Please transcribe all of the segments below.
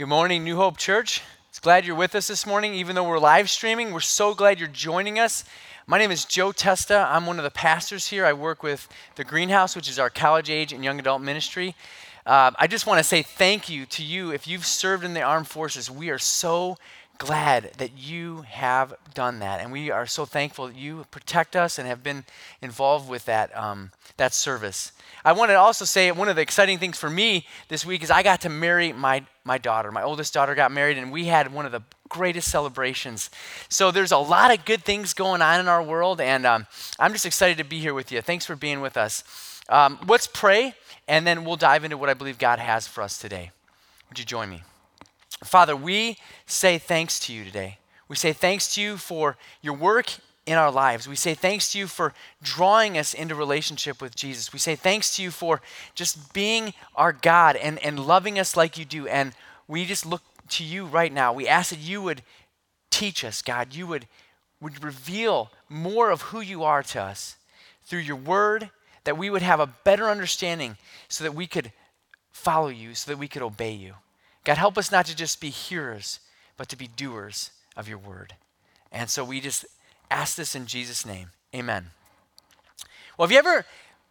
Good morning, New Hope Church. It's glad you're with us this morning, even though we're live streaming. We're so glad you're joining us. My name is Joe Testa. I'm one of the pastors here. I work with the Greenhouse, which is our college age and young adult ministry. Uh, I just want to say thank you to you. If you've served in the armed forces, we are so glad that you have done that. And we are so thankful that you protect us and have been involved with that, um, that service. I want to also say one of the exciting things for me this week is I got to marry my, my daughter. My oldest daughter got married, and we had one of the greatest celebrations. So there's a lot of good things going on in our world, and um, I'm just excited to be here with you. Thanks for being with us. Um, let's pray, and then we'll dive into what I believe God has for us today. Would you join me? Father, we say thanks to you today. We say thanks to you for your work in our lives. We say thanks to you for drawing us into relationship with Jesus. We say thanks to you for just being our God and, and loving us like you do. And we just look to you right now. We ask that you would teach us, God. You would, would reveal more of who you are to us through your word, that we would have a better understanding so that we could follow you, so that we could obey you. God, help us not to just be hearers, but to be doers of your word. And so we just ask this in Jesus' name. Amen. Well, have you ever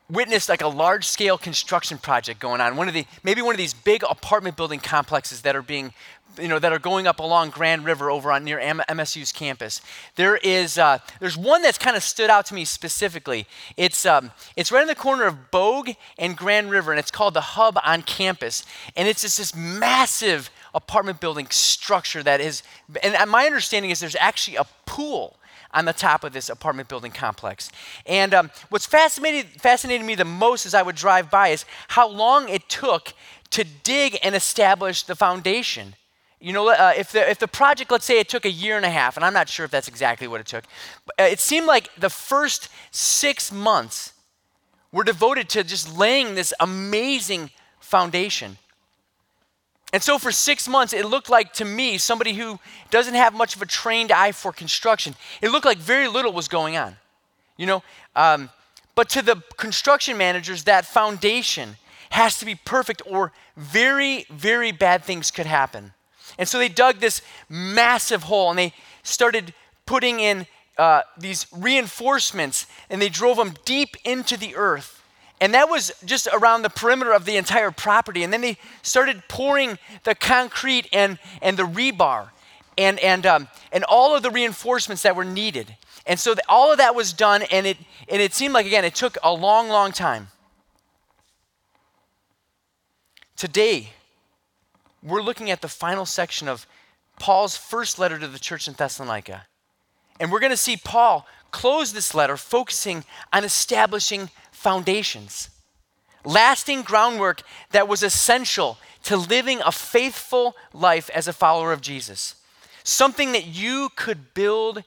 witnessed like a large scale construction project going on? One of the maybe one of these big apartment building complexes that are being you know that are going up along Grand River over on near MSU's campus. There is uh, there's one that's kind of stood out to me specifically. It's um, it's right in the corner of Bogue and Grand River, and it's called the Hub on campus, and it's just this massive apartment building structure that is. And my understanding is there's actually a pool on the top of this apartment building complex. And um, what's fascinated, fascinated me the most as I would drive by is how long it took to dig and establish the foundation. You know, uh, if, the, if the project, let's say it took a year and a half, and I'm not sure if that's exactly what it took, uh, it seemed like the first six months were devoted to just laying this amazing foundation. And so for six months, it looked like to me, somebody who doesn't have much of a trained eye for construction, it looked like very little was going on. You know, um, but to the construction managers, that foundation has to be perfect, or very, very bad things could happen. And so they dug this massive hole and they started putting in uh, these reinforcements and they drove them deep into the earth. And that was just around the perimeter of the entire property. And then they started pouring the concrete and, and the rebar and, and, um, and all of the reinforcements that were needed. And so the, all of that was done, and it, and it seemed like, again, it took a long, long time. Today, we're looking at the final section of Paul's first letter to the church in Thessalonica. And we're going to see Paul close this letter focusing on establishing foundations, lasting groundwork that was essential to living a faithful life as a follower of Jesus, something that you could build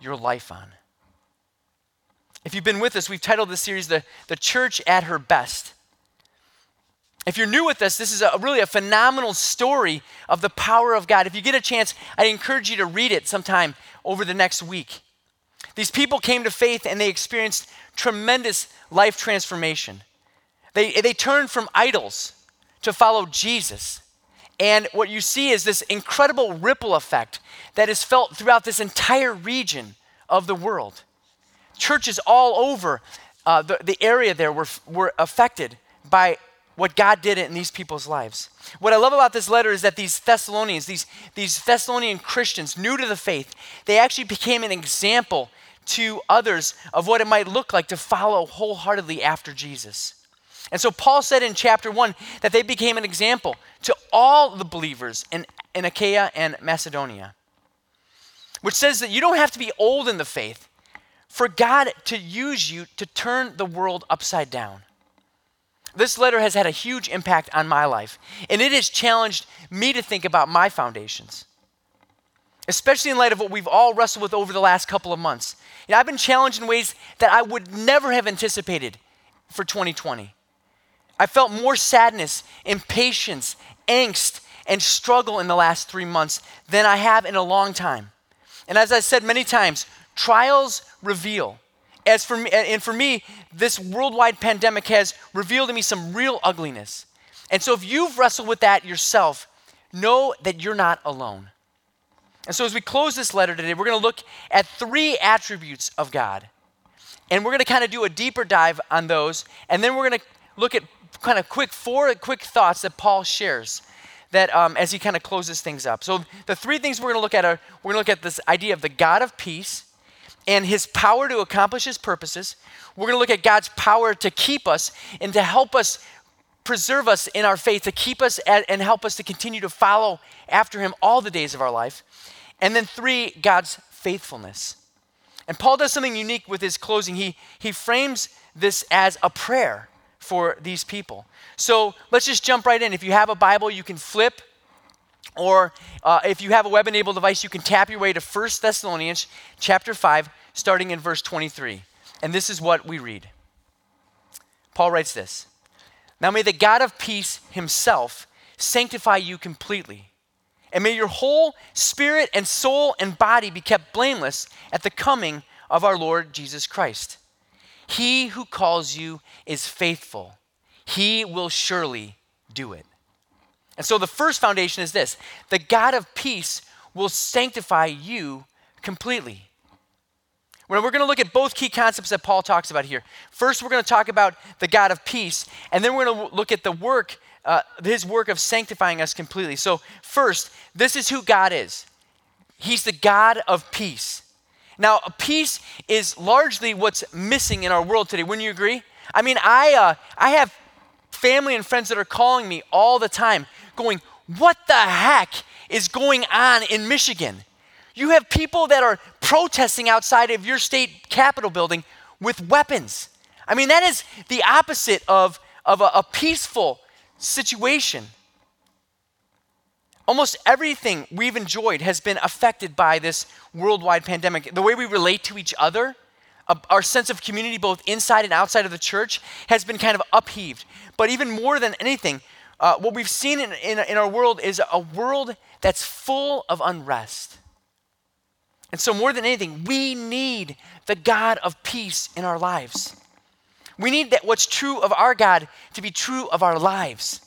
your life on. If you've been with us, we've titled this series The, the Church at Her Best. If you're new with us, this is a, really a phenomenal story of the power of God. If you get a chance, I encourage you to read it sometime over the next week. These people came to faith and they experienced tremendous life transformation. They, they turned from idols to follow Jesus. And what you see is this incredible ripple effect that is felt throughout this entire region of the world. Churches all over uh, the, the area there were, were affected by what God did in these people's lives. What I love about this letter is that these Thessalonians, these, these Thessalonian Christians, new to the faith, they actually became an example to others of what it might look like to follow wholeheartedly after Jesus. And so Paul said in chapter 1 that they became an example to all the believers in, in Achaia and Macedonia, which says that you don't have to be old in the faith for God to use you to turn the world upside down. This letter has had a huge impact on my life, and it has challenged me to think about my foundations, especially in light of what we've all wrestled with over the last couple of months. You know, I've been challenged in ways that I would never have anticipated for 2020. I felt more sadness, impatience, angst, and struggle in the last three months than I have in a long time. And as I said many times, trials reveal as for me, and for me, this worldwide pandemic has revealed to me some real ugliness. And so if you've wrestled with that yourself, know that you're not alone. And so, as we close this letter today, we're going to look at three attributes of God. And we're going to kind of do a deeper dive on those. And then we're going to look at kind of quick four quick thoughts that Paul shares that um, as he kind of closes things up. So, the three things we're going to look at are we're going to look at this idea of the God of peace and his power to accomplish his purposes. We're going to look at God's power to keep us and to help us preserve us in our faith, to keep us at, and help us to continue to follow after him all the days of our life. And then three, God's faithfulness. And Paul does something unique with his closing. He, he frames this as a prayer for these people. So let's just jump right in. If you have a Bible, you can flip, or uh, if you have a web-enabled device, you can tap your way to 1 Thessalonians chapter 5, starting in verse 23. And this is what we read. Paul writes this Now may the God of peace himself sanctify you completely, and may your whole spirit and soul and body be kept blameless at the coming of our Lord Jesus Christ. He who calls you is faithful, he will surely do it. And so the first foundation is this the God of peace will sanctify you completely. We're going to look at both key concepts that Paul talks about here. First, we're going to talk about the God of peace, and then we're going to look at the work, uh, his work of sanctifying us completely. So, first, this is who God is He's the God of peace. Now, peace is largely what's missing in our world today. Wouldn't you agree? I mean, I, uh, I have family and friends that are calling me all the time, going, What the heck is going on in Michigan? You have people that are protesting outside of your state capitol building with weapons. I mean, that is the opposite of, of a, a peaceful situation. Almost everything we've enjoyed has been affected by this worldwide pandemic. The way we relate to each other, our sense of community, both inside and outside of the church, has been kind of upheaved. But even more than anything, uh, what we've seen in, in, in our world is a world that's full of unrest. And so, more than anything, we need the God of peace in our lives. We need that what's true of our God to be true of our lives.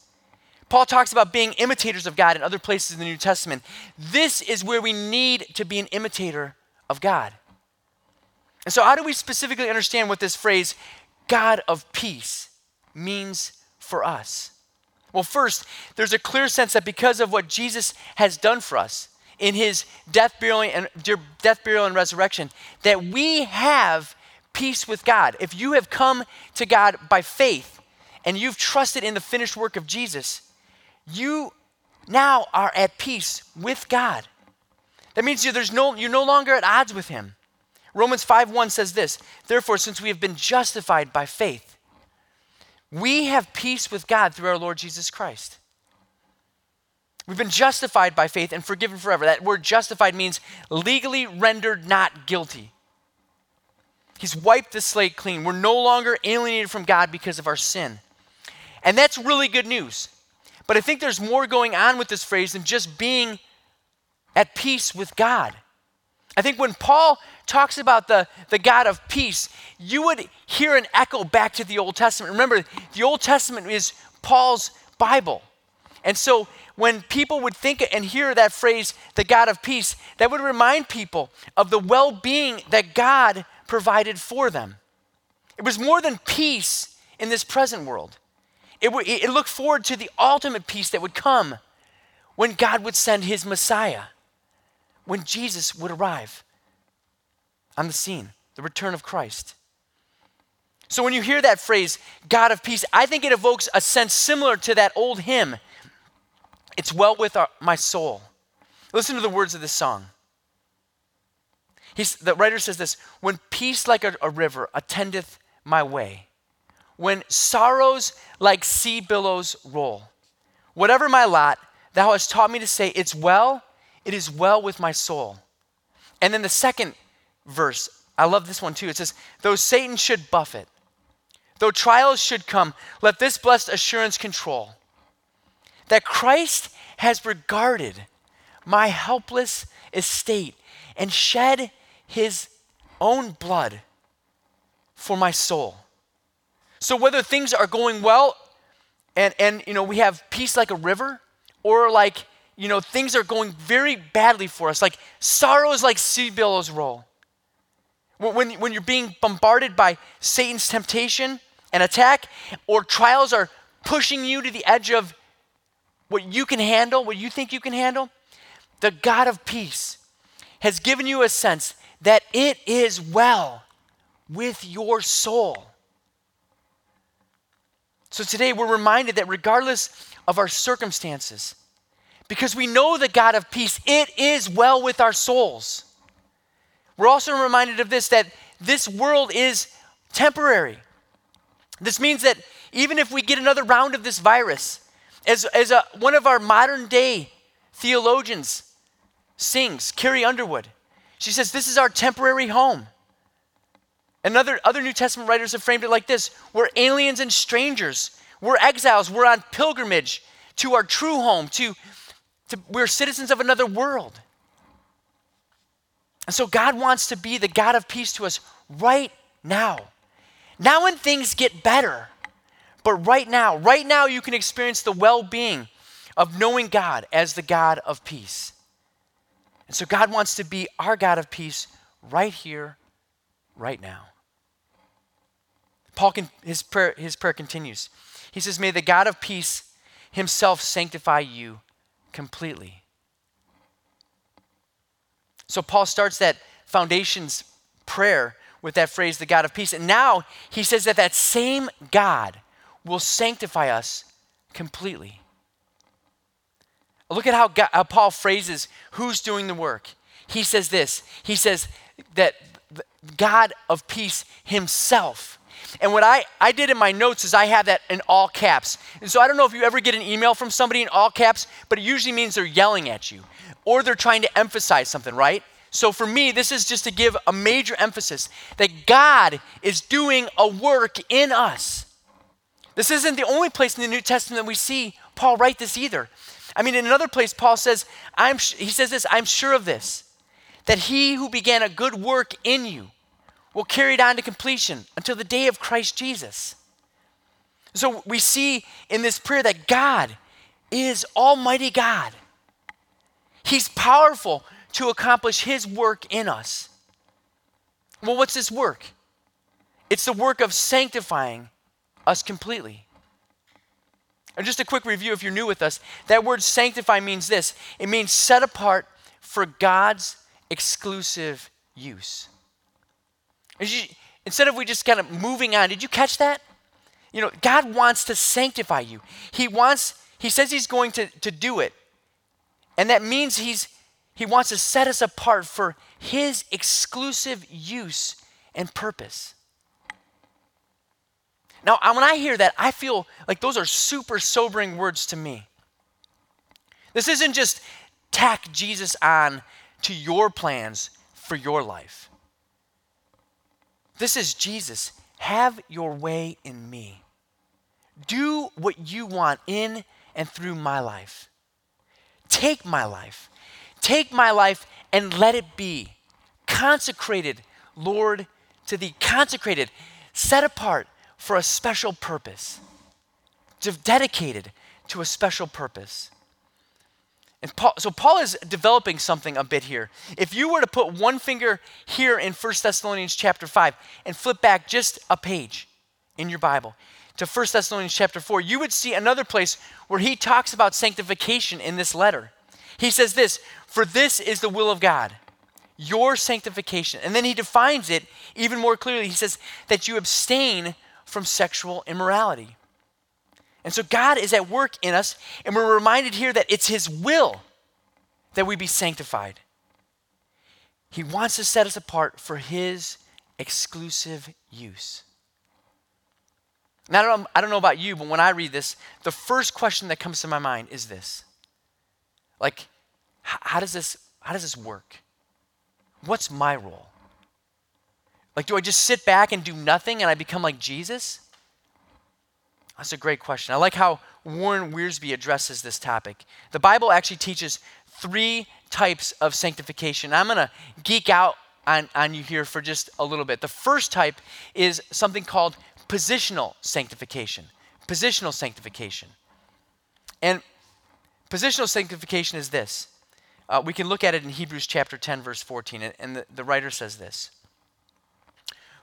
Paul talks about being imitators of God in other places in the New Testament. This is where we need to be an imitator of God. And so, how do we specifically understand what this phrase, God of peace, means for us? Well, first, there's a clear sense that because of what Jesus has done for us, in his death, burial, and death, burial, and resurrection, that we have peace with God. If you have come to God by faith and you've trusted in the finished work of Jesus, you now are at peace with God. That means you, there's no, you're no longer at odds with him. Romans 5:1 says this, therefore, since we have been justified by faith, we have peace with God through our Lord Jesus Christ. We've been justified by faith and forgiven forever. That word justified means legally rendered not guilty. He's wiped the slate clean. We're no longer alienated from God because of our sin. And that's really good news. But I think there's more going on with this phrase than just being at peace with God. I think when Paul talks about the, the God of peace, you would hear an echo back to the Old Testament. Remember, the Old Testament is Paul's Bible. And so when people would think and hear that phrase, the God of peace, that would remind people of the well being that God provided for them. It was more than peace in this present world, it, w- it looked forward to the ultimate peace that would come when God would send his Messiah, when Jesus would arrive on the scene, the return of Christ. So when you hear that phrase, God of peace, I think it evokes a sense similar to that old hymn it's well with our, my soul. Listen to the words of this song. He's, the writer says this When peace like a, a river attendeth my way, when sorrows like sea billows roll, whatever my lot, thou hast taught me to say, It's well, it is well with my soul. And then the second verse, I love this one too. It says, Though Satan should buffet, though trials should come, let this blessed assurance control that Christ has regarded my helpless estate and shed his own blood for my soul. So whether things are going well and, and you know we have peace like a river or like you know, things are going very badly for us, like sorrow is like sea billows roll. When, when you're being bombarded by Satan's temptation and attack, or trials are pushing you to the edge of what you can handle, what you think you can handle, the God of peace has given you a sense that it is well with your soul. So today we're reminded that regardless of our circumstances, because we know the God of peace, it is well with our souls. We're also reminded of this that this world is temporary. This means that even if we get another round of this virus, as, as a, one of our modern day theologians sings, Carrie Underwood, she says, This is our temporary home. And other, other New Testament writers have framed it like this We're aliens and strangers, we're exiles, we're on pilgrimage to our true home, to, to we're citizens of another world. And so God wants to be the God of peace to us right now. Now, when things get better, but right now, right now, you can experience the well being of knowing God as the God of peace. And so, God wants to be our God of peace right here, right now. Paul, can, his, prayer, his prayer continues. He says, May the God of peace himself sanctify you completely. So Paul starts that foundations prayer with that phrase, the God of peace. And now he says that that same God will sanctify us completely. Look at how, God, how Paul phrases who's doing the work. He says this He says that God of peace himself. And what I, I did in my notes is I have that in all caps. And so I don't know if you ever get an email from somebody in all caps, but it usually means they're yelling at you or they're trying to emphasize something, right? So for me, this is just to give a major emphasis that God is doing a work in us. This isn't the only place in the New Testament that we see Paul write this either. I mean, in another place, Paul says, I'm, he says this, I'm sure of this, that he who began a good work in you will carry it on to completion until the day of Christ Jesus. So we see in this prayer that God is Almighty God. He's powerful to accomplish His work in us. Well, what's this work? It's the work of sanctifying us completely. And just a quick review if you're new with us that word sanctify means this it means set apart for God's exclusive use. Instead of we just kind of moving on, did you catch that? You know, God wants to sanctify you. He wants, He says He's going to, to do it. And that means he's, he wants to set us apart for his exclusive use and purpose. Now, when I hear that, I feel like those are super sobering words to me. This isn't just tack Jesus on to your plans for your life. This is Jesus. Have your way in me. Do what you want in and through my life. Take my life. Take my life and let it be consecrated, Lord, to thee. Consecrated, set apart for a special purpose, dedicated to a special purpose. And Paul, so Paul is developing something a bit here. If you were to put one finger here in 1 Thessalonians chapter 5 and flip back just a page in your Bible, to 1 Thessalonians chapter 4, you would see another place where he talks about sanctification in this letter. He says this, for this is the will of God, your sanctification. And then he defines it even more clearly. He says that you abstain from sexual immorality. And so God is at work in us, and we're reminded here that it's his will that we be sanctified. He wants to set us apart for his exclusive use. Now, I don't, know, about you, but when I read this, the first question that comes to my mind is this. Like, how does this, how does this work? What's my role? Like, do I just sit back and do nothing and I become like Jesus? That's a great question. I like how Warren Wiersbe addresses this topic. The Bible actually teaches three types of sanctification. I'm going to geek out on, on you here for just a little bit. The first type is something called positional sanctification. Positional sanctification. And Positional sanctification is this. Uh, we can look at it in Hebrews chapter 10, verse 14, and, and the, the writer says this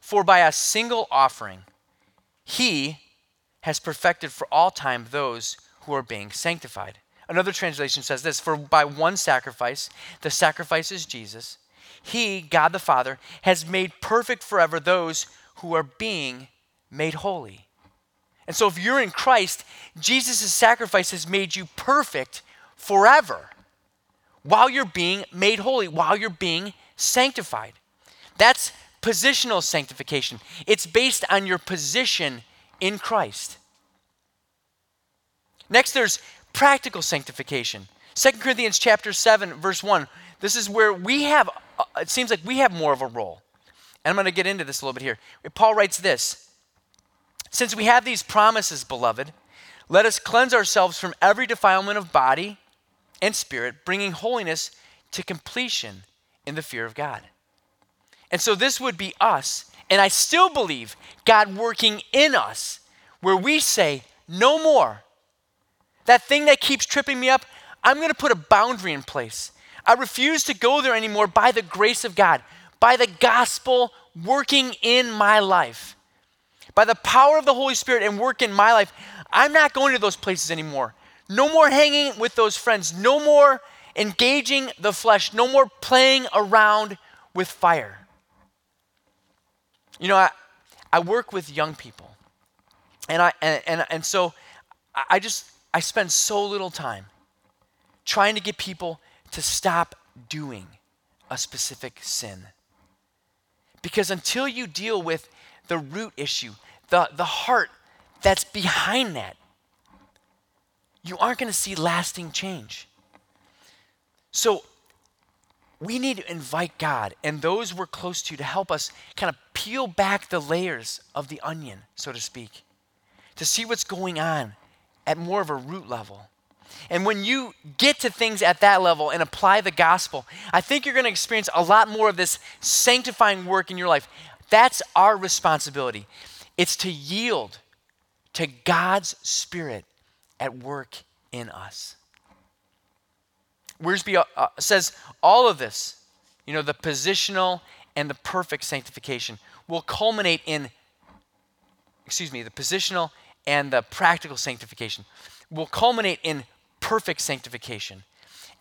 For by a single offering, he has perfected for all time those who are being sanctified. Another translation says this For by one sacrifice, the sacrifice is Jesus, he, God the Father, has made perfect forever those who are being made holy. And so, if you're in Christ, Jesus' sacrifice has made you perfect forever while you're being made holy, while you're being sanctified. That's positional sanctification, it's based on your position in Christ. Next, there's practical sanctification. 2 Corinthians chapter 7, verse 1. This is where we have, uh, it seems like we have more of a role. And I'm going to get into this a little bit here. Paul writes this Since we have these promises, beloved, let us cleanse ourselves from every defilement of body and spirit, bringing holiness to completion in the fear of God. And so this would be us, and I still believe God working in us, where we say, no more. That thing that keeps tripping me up, I'm going to put a boundary in place. I refuse to go there anymore by the grace of God, by the gospel working in my life, by the power of the Holy Spirit and work in my life. I'm not going to those places anymore. No more hanging with those friends. No more engaging the flesh. No more playing around with fire. You know, I, I work with young people. And, I, and, and, and so I just, I spend so little time trying to get people to stop doing a specific sin. Because until you deal with the root issue, the, the heart that's behind that, you aren't going to see lasting change. So we need to invite God and those we're close to to help us kind of peel back the layers of the onion, so to speak, to see what's going on at more of a root level. And when you get to things at that level and apply the gospel, I think you're going to experience a lot more of this sanctifying work in your life. That's our responsibility. It's to yield to God's Spirit at work in us. Wiersbe uh, uh, says all of this, you know, the positional and the perfect sanctification will culminate in, excuse me, the positional and the practical sanctification will culminate in perfect sanctification.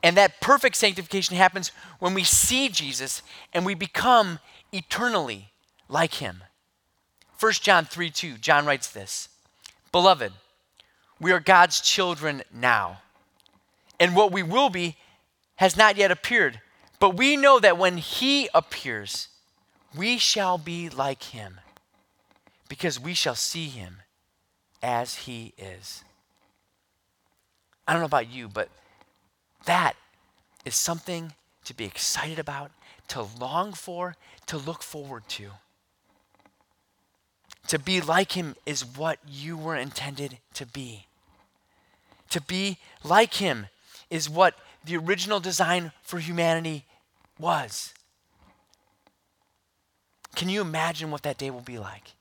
And that perfect sanctification happens when we see Jesus and we become eternally like him. 1 John 3 2, John writes this Beloved, we are God's children now. And what we will be has not yet appeared. But we know that when He appears, we shall be like Him, because we shall see Him as He is. I don't know about you, but that is something to be excited about, to long for, to look forward to. To be like him is what you were intended to be. To be like him is what the original design for humanity was. Can you imagine what that day will be like?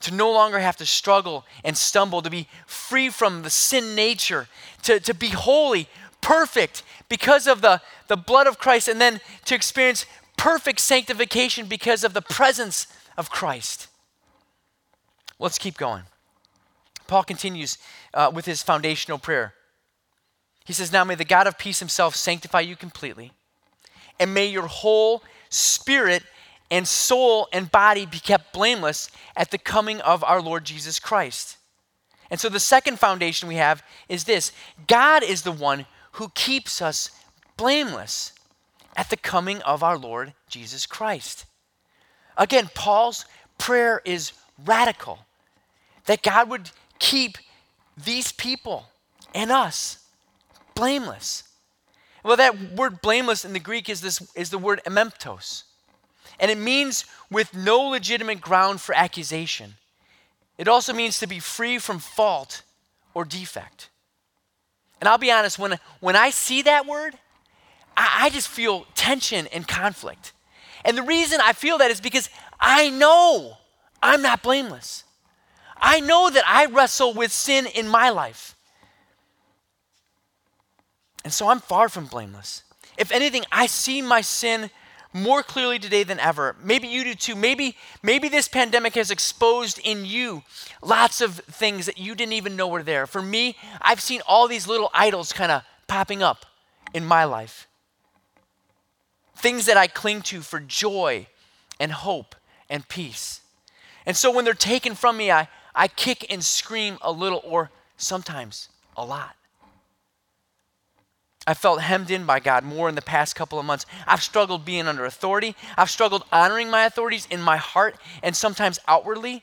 To no longer have to struggle and stumble, to be free from the sin nature, to, to be holy, perfect because of the, the blood of Christ, and then to experience perfect sanctification because of the presence of Christ. Let's keep going. Paul continues uh, with his foundational prayer. He says, Now may the God of peace himself sanctify you completely, and may your whole spirit and soul and body be kept blameless at the coming of our Lord Jesus Christ. And so the second foundation we have is this God is the one who keeps us blameless at the coming of our Lord Jesus Christ. Again, Paul's prayer is radical that God would keep these people and us blameless. Well, that word blameless in the Greek is, this, is the word amemptos. And it means with no legitimate ground for accusation. It also means to be free from fault or defect. And I'll be honest, when, when I see that word, I, I just feel tension and conflict. And the reason I feel that is because I know I'm not blameless. I know that I wrestle with sin in my life. And so I'm far from blameless. If anything, I see my sin more clearly today than ever. Maybe you do too. Maybe, maybe this pandemic has exposed in you lots of things that you didn't even know were there. For me, I've seen all these little idols kind of popping up in my life. Things that I cling to for joy and hope and peace. And so when they're taken from me, I, I kick and scream a little or sometimes a lot. I felt hemmed in by God more in the past couple of months. I've struggled being under authority. I've struggled honoring my authorities in my heart and sometimes outwardly.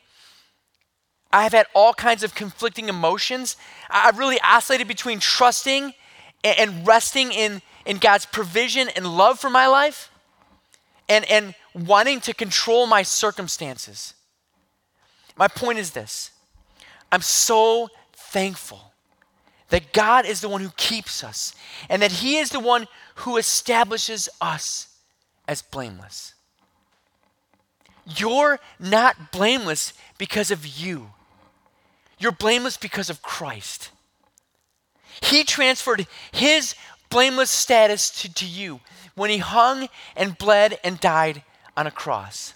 I've had all kinds of conflicting emotions. I've really oscillated between trusting and resting in, in God's provision and love for my life and, and wanting to control my circumstances. My point is this I'm so thankful that God is the one who keeps us and that He is the one who establishes us as blameless. You're not blameless because of you, you're blameless because of Christ. He transferred His blameless status to, to you when He hung and bled and died on a cross.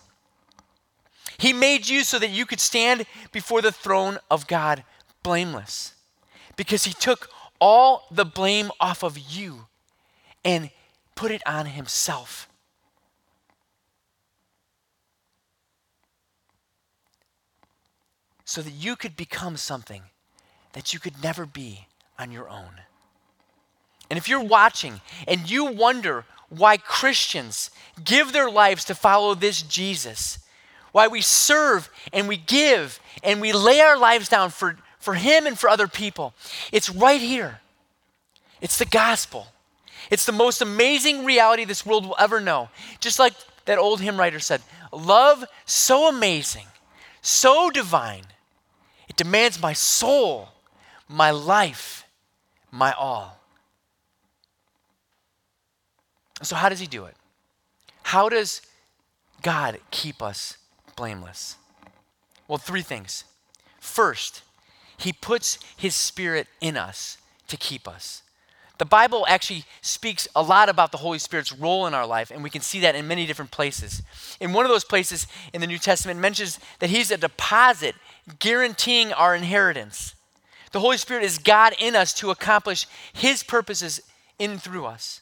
He made you so that you could stand before the throne of God blameless because he took all the blame off of you and put it on himself. So that you could become something that you could never be on your own. And if you're watching and you wonder why Christians give their lives to follow this Jesus, why we serve and we give and we lay our lives down for for him and for other people. It's right here. It's the gospel. It's the most amazing reality this world will ever know. Just like that old hymn writer said love so amazing, so divine, it demands my soul, my life, my all. So, how does he do it? How does God keep us blameless? Well, three things. First, he puts His Spirit in us to keep us. The Bible actually speaks a lot about the Holy Spirit's role in our life, and we can see that in many different places. In one of those places in the New Testament, mentions that He's a deposit guaranteeing our inheritance. The Holy Spirit is God in us to accomplish His purposes in through us.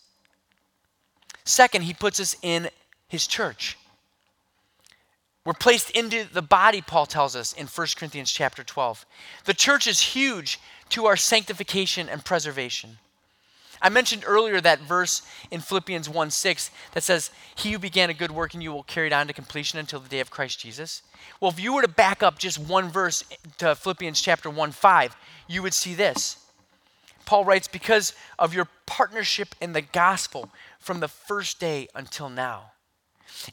Second, He puts us in His church. We're placed into the body, Paul tells us in 1 Corinthians chapter 12. The church is huge to our sanctification and preservation. I mentioned earlier that verse in Philippians 1 6 that says, He who began a good work in you will carry it on to completion until the day of Christ Jesus. Well, if you were to back up just one verse to Philippians chapter 1 5, you would see this. Paul writes, Because of your partnership in the gospel from the first day until now.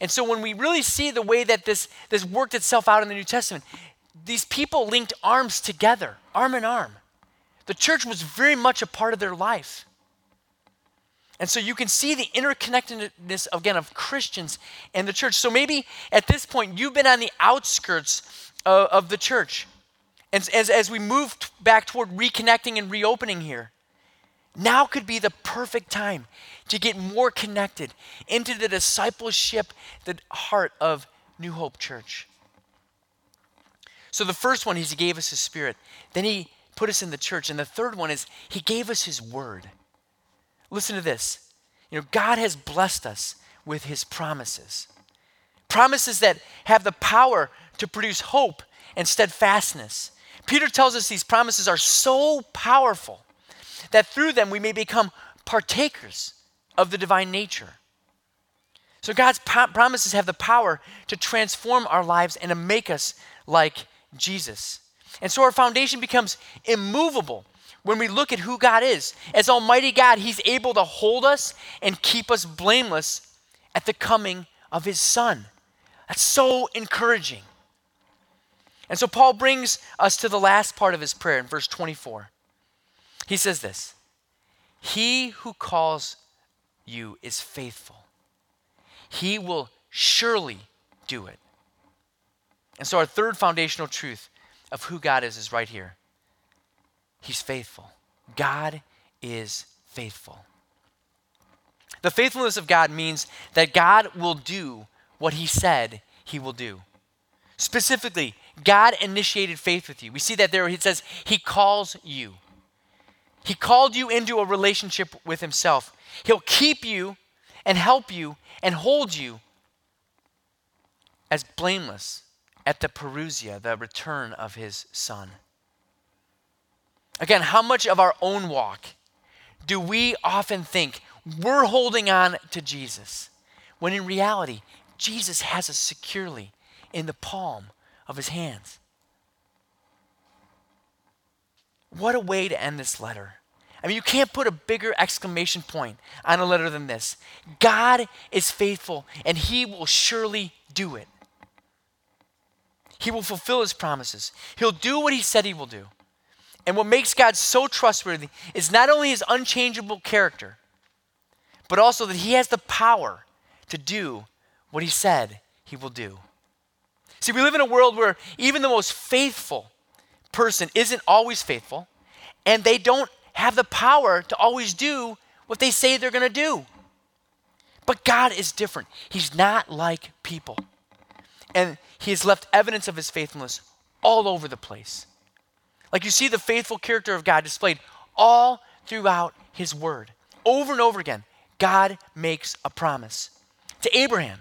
And so when we really see the way that this, this worked itself out in the New Testament, these people linked arms together, arm in arm. The church was very much a part of their life. And so you can see the interconnectedness, again, of Christians and the church. So maybe at this point, you've been on the outskirts of, of the church. And as, as we move back toward reconnecting and reopening here, now could be the perfect time to get more connected into the discipleship, the heart of New Hope Church. So the first one is He gave us His Spirit. Then He put us in the church. And the third one is He gave us His Word. Listen to this. You know, God has blessed us with His promises. Promises that have the power to produce hope and steadfastness. Peter tells us these promises are so powerful that through them we may become partakers of the divine nature. So God's promises have the power to transform our lives and to make us like Jesus. And so our foundation becomes immovable when we look at who God is. As Almighty God, He's able to hold us and keep us blameless at the coming of His Son. That's so encouraging. And so Paul brings us to the last part of his prayer in verse 24. He says this He who calls you is faithful, he will surely do it. And so, our third foundational truth of who God is is right here He's faithful. God is faithful. The faithfulness of God means that God will do what he said he will do. Specifically, God initiated faith with you. We see that there, He says, He calls you. He called you into a relationship with Himself. He'll keep you and help you and hold you as blameless at the parousia, the return of His Son. Again, how much of our own walk do we often think we're holding on to Jesus when in reality, Jesus has us securely in the palm of his hands? What a way to end this letter. I mean, you can't put a bigger exclamation point on a letter than this. God is faithful, and he will surely do it. He will fulfill his promises. He'll do what he said he will do. And what makes God so trustworthy is not only his unchangeable character, but also that he has the power to do what he said he will do. See, we live in a world where even the most faithful person isn't always faithful, and they don't have the power to always do what they say they're going to do. But God is different. He's not like people. And He has left evidence of His faithfulness all over the place. Like you see the faithful character of God displayed all throughout his word. Over and over again, God makes a promise. To Abraham,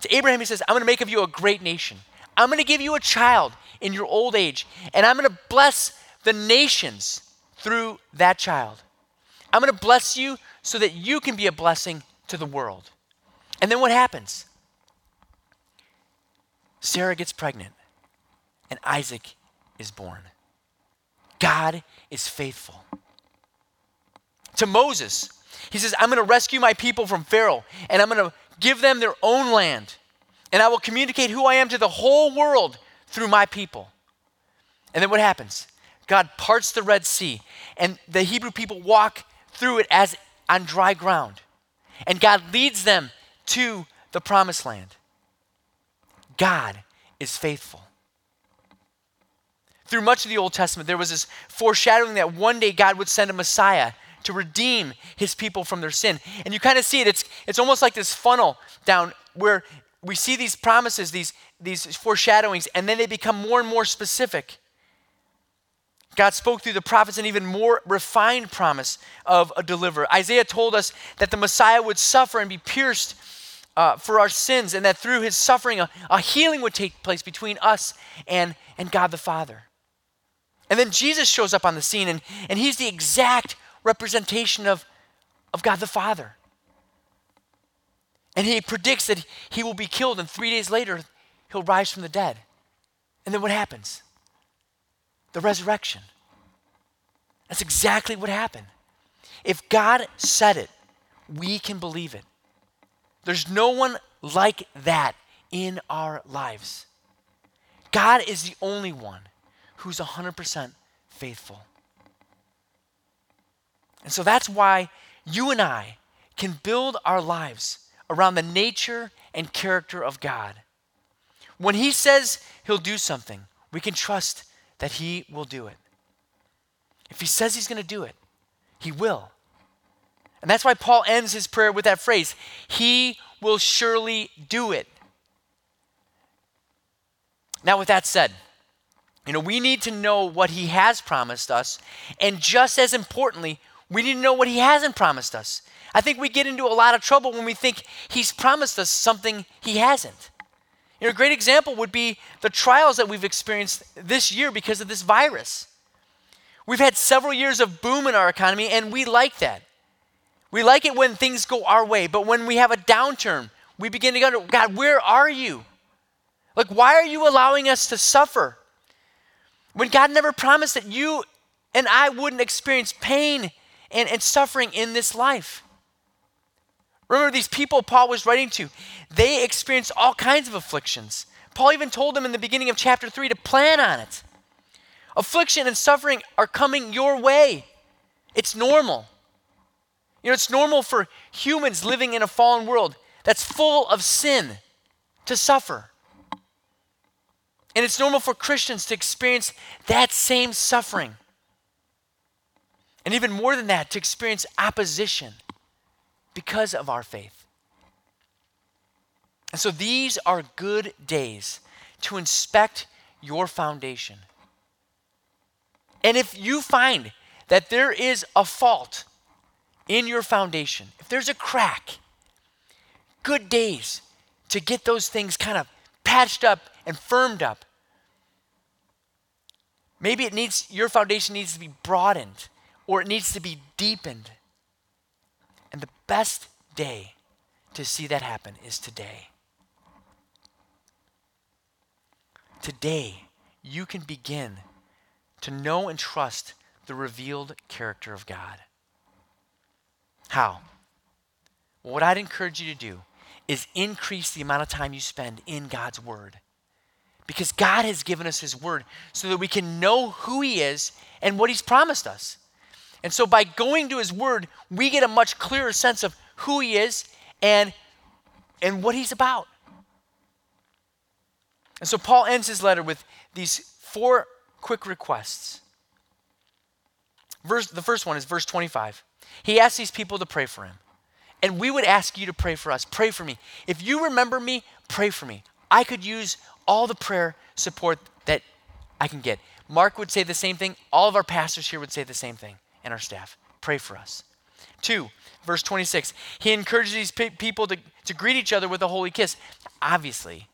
to Abraham, he says, I'm going to make of you a great nation. I'm going to give you a child in your old age, and I'm going to bless the nations through that child. I'm going to bless you so that you can be a blessing to the world. And then what happens? Sarah gets pregnant, and Isaac is born. God is faithful. To Moses, he says, I'm going to rescue my people from Pharaoh, and I'm going to give them their own land, and I will communicate who I am to the whole world through my people. And then what happens? God parts the Red Sea, and the Hebrew people walk through it as on dry ground. And God leads them to the promised land. God is faithful through much of the Old Testament, there was this foreshadowing that one day God would send a Messiah to redeem his people from their sin. And you kind of see it, it's, it's almost like this funnel down where we see these promises, these, these foreshadowings, and then they become more and more specific. God spoke through the prophets an even more refined promise of a deliverer. Isaiah told us that the Messiah would suffer and be pierced uh, for our sins, and that through his suffering, a, a healing would take place between us and, and God the Father. And then Jesus shows up on the scene, and, and he's the exact representation of, of God the Father. And he predicts that he will be killed, and three days later, he'll rise from the dead. And then what happens? The resurrection. That's exactly what happened. If God said it, we can believe it. There's no one like that in our lives. God is the only one who's 100% faithful. And so that's why you and I can build our lives around the nature and character of God. When He says He'll do something, we can trust that He will do it. If He says He's going to do it, He will. And that's why Paul ends his prayer with that phrase He will surely do it. Now, with that said, you know, we need to know what He has promised us, and just as importantly, we need to know what He hasn't promised us. I think we get into a lot of trouble when we think He's promised us something He hasn't. You know, a great example would be the trials that we've experienced this year because of this virus. We've had several years of boom in our economy, and we like that. We like it when things go our way, but when we have a downturn, we begin to go, God, where are you? Like, why are you allowing us to suffer? When God never promised that you and I wouldn't experience pain and, and suffering in this life. Remember, these people Paul was writing to, they experienced all kinds of afflictions. Paul even told them in the beginning of chapter 3 to plan on it. Affliction and suffering are coming your way. It's normal. You know, it's normal for humans living in a fallen world that's full of sin to suffer. And it's normal for Christians to experience that same suffering. And even more than that, to experience opposition because of our faith. And so these are good days to inspect your foundation. And if you find that there is a fault in your foundation, if there's a crack, good days to get those things kind of patched up and firmed up. Maybe it needs your foundation needs to be broadened or it needs to be deepened. Best day to see that happen is today. Today, you can begin to know and trust the revealed character of God. How? What I'd encourage you to do is increase the amount of time you spend in God's Word. Because God has given us His Word so that we can know who He is and what He's promised us. And so by going to His Word, we get a much clearer sense of who He is and, and what He's about. And so Paul ends his letter with these four quick requests. Verse, the first one is verse 25. He asks these people to pray for him. And we would ask you to pray for us. Pray for me. If you remember me, pray for me. I could use all the prayer support that I can get. Mark would say the same thing. All of our pastors here would say the same thing, and our staff. Pray for us. Two, verse 26. He encourages these pe- people to, to greet each other with a holy kiss. Obviously,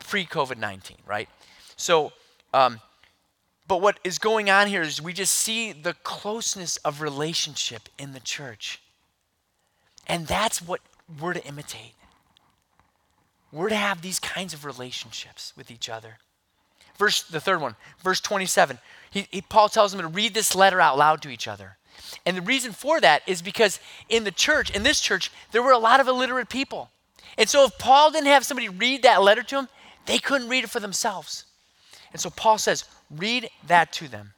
pre COVID 19, right? So, um, but what is going on here is we just see the closeness of relationship in the church. And that's what we're to imitate. We're to have these kinds of relationships with each other. Verse the third one, verse 27. He, he, Paul tells them to read this letter out loud to each other. And the reason for that is because in the church, in this church, there were a lot of illiterate people. And so if Paul didn't have somebody read that letter to him, they couldn't read it for themselves. And so Paul says, read that to them.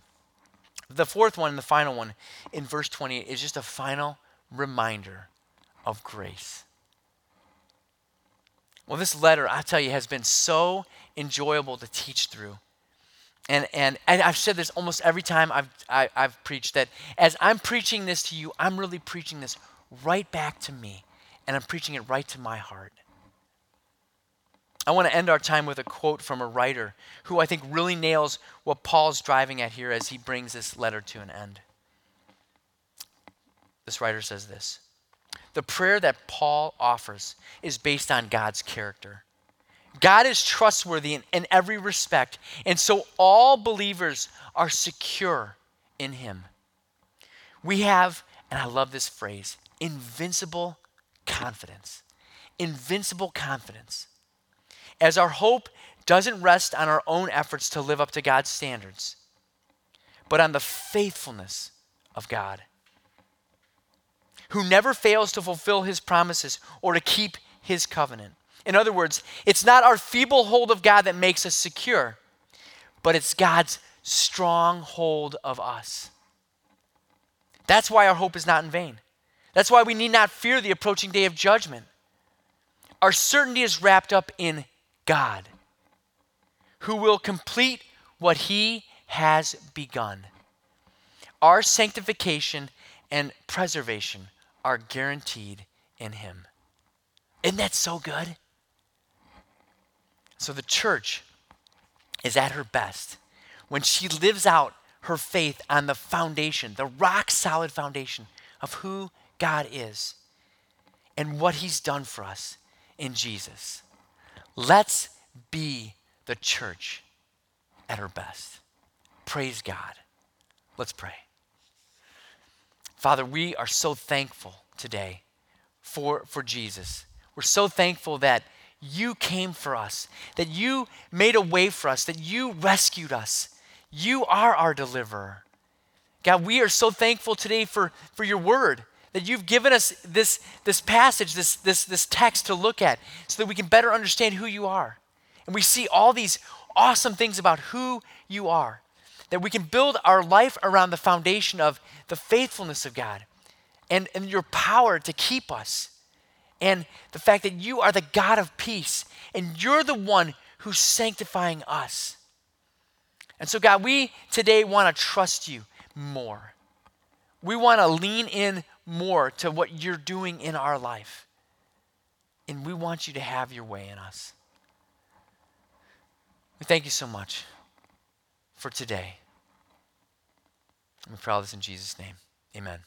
The fourth one the final one in verse 20 is just a final reminder of grace. Well, this letter, I tell you, has been so enjoyable to teach through. And, and, and I've said this almost every time I've, I, have i have preached that as I'm preaching this to you, I'm really preaching this right back to me. And I'm preaching it right to my heart. I want to end our time with a quote from a writer who I think really nails what Paul's driving at here as he brings this letter to an end. This writer says this The prayer that Paul offers is based on God's character. God is trustworthy in, in every respect, and so all believers are secure in him. We have, and I love this phrase, invincible confidence. Invincible confidence as our hope doesn't rest on our own efforts to live up to God's standards, but on the faithfulness of God, who never fails to fulfill his promises or to keep his covenant. In other words, it's not our feeble hold of God that makes us secure, but it's God's strong hold of us. That's why our hope is not in vain. That's why we need not fear the approaching day of judgment. Our certainty is wrapped up in God who will complete what he has begun. Our sanctification and preservation are guaranteed in him. Isn't that so good? So the church is at her best when she lives out her faith on the foundation, the rock solid foundation of who God is and what he's done for us in Jesus. Let's be the church at her best. Praise God. Let's pray. Father, we are so thankful today for, for Jesus. We're so thankful that you came for us, that you made a way for us, that you rescued us. You are our deliverer. God, we are so thankful today for, for your word that you've given us this, this passage, this, this, this text to look at so that we can better understand who you are. And we see all these awesome things about who you are. That we can build our life around the foundation of the faithfulness of God and, and your power to keep us. And the fact that you are the God of peace and you're the one who's sanctifying us. And so, God, we today want to trust you more. We want to lean in more to what you're doing in our life. And we want you to have your way in us. We thank you so much for today. We pray all this in Jesus' name. Amen.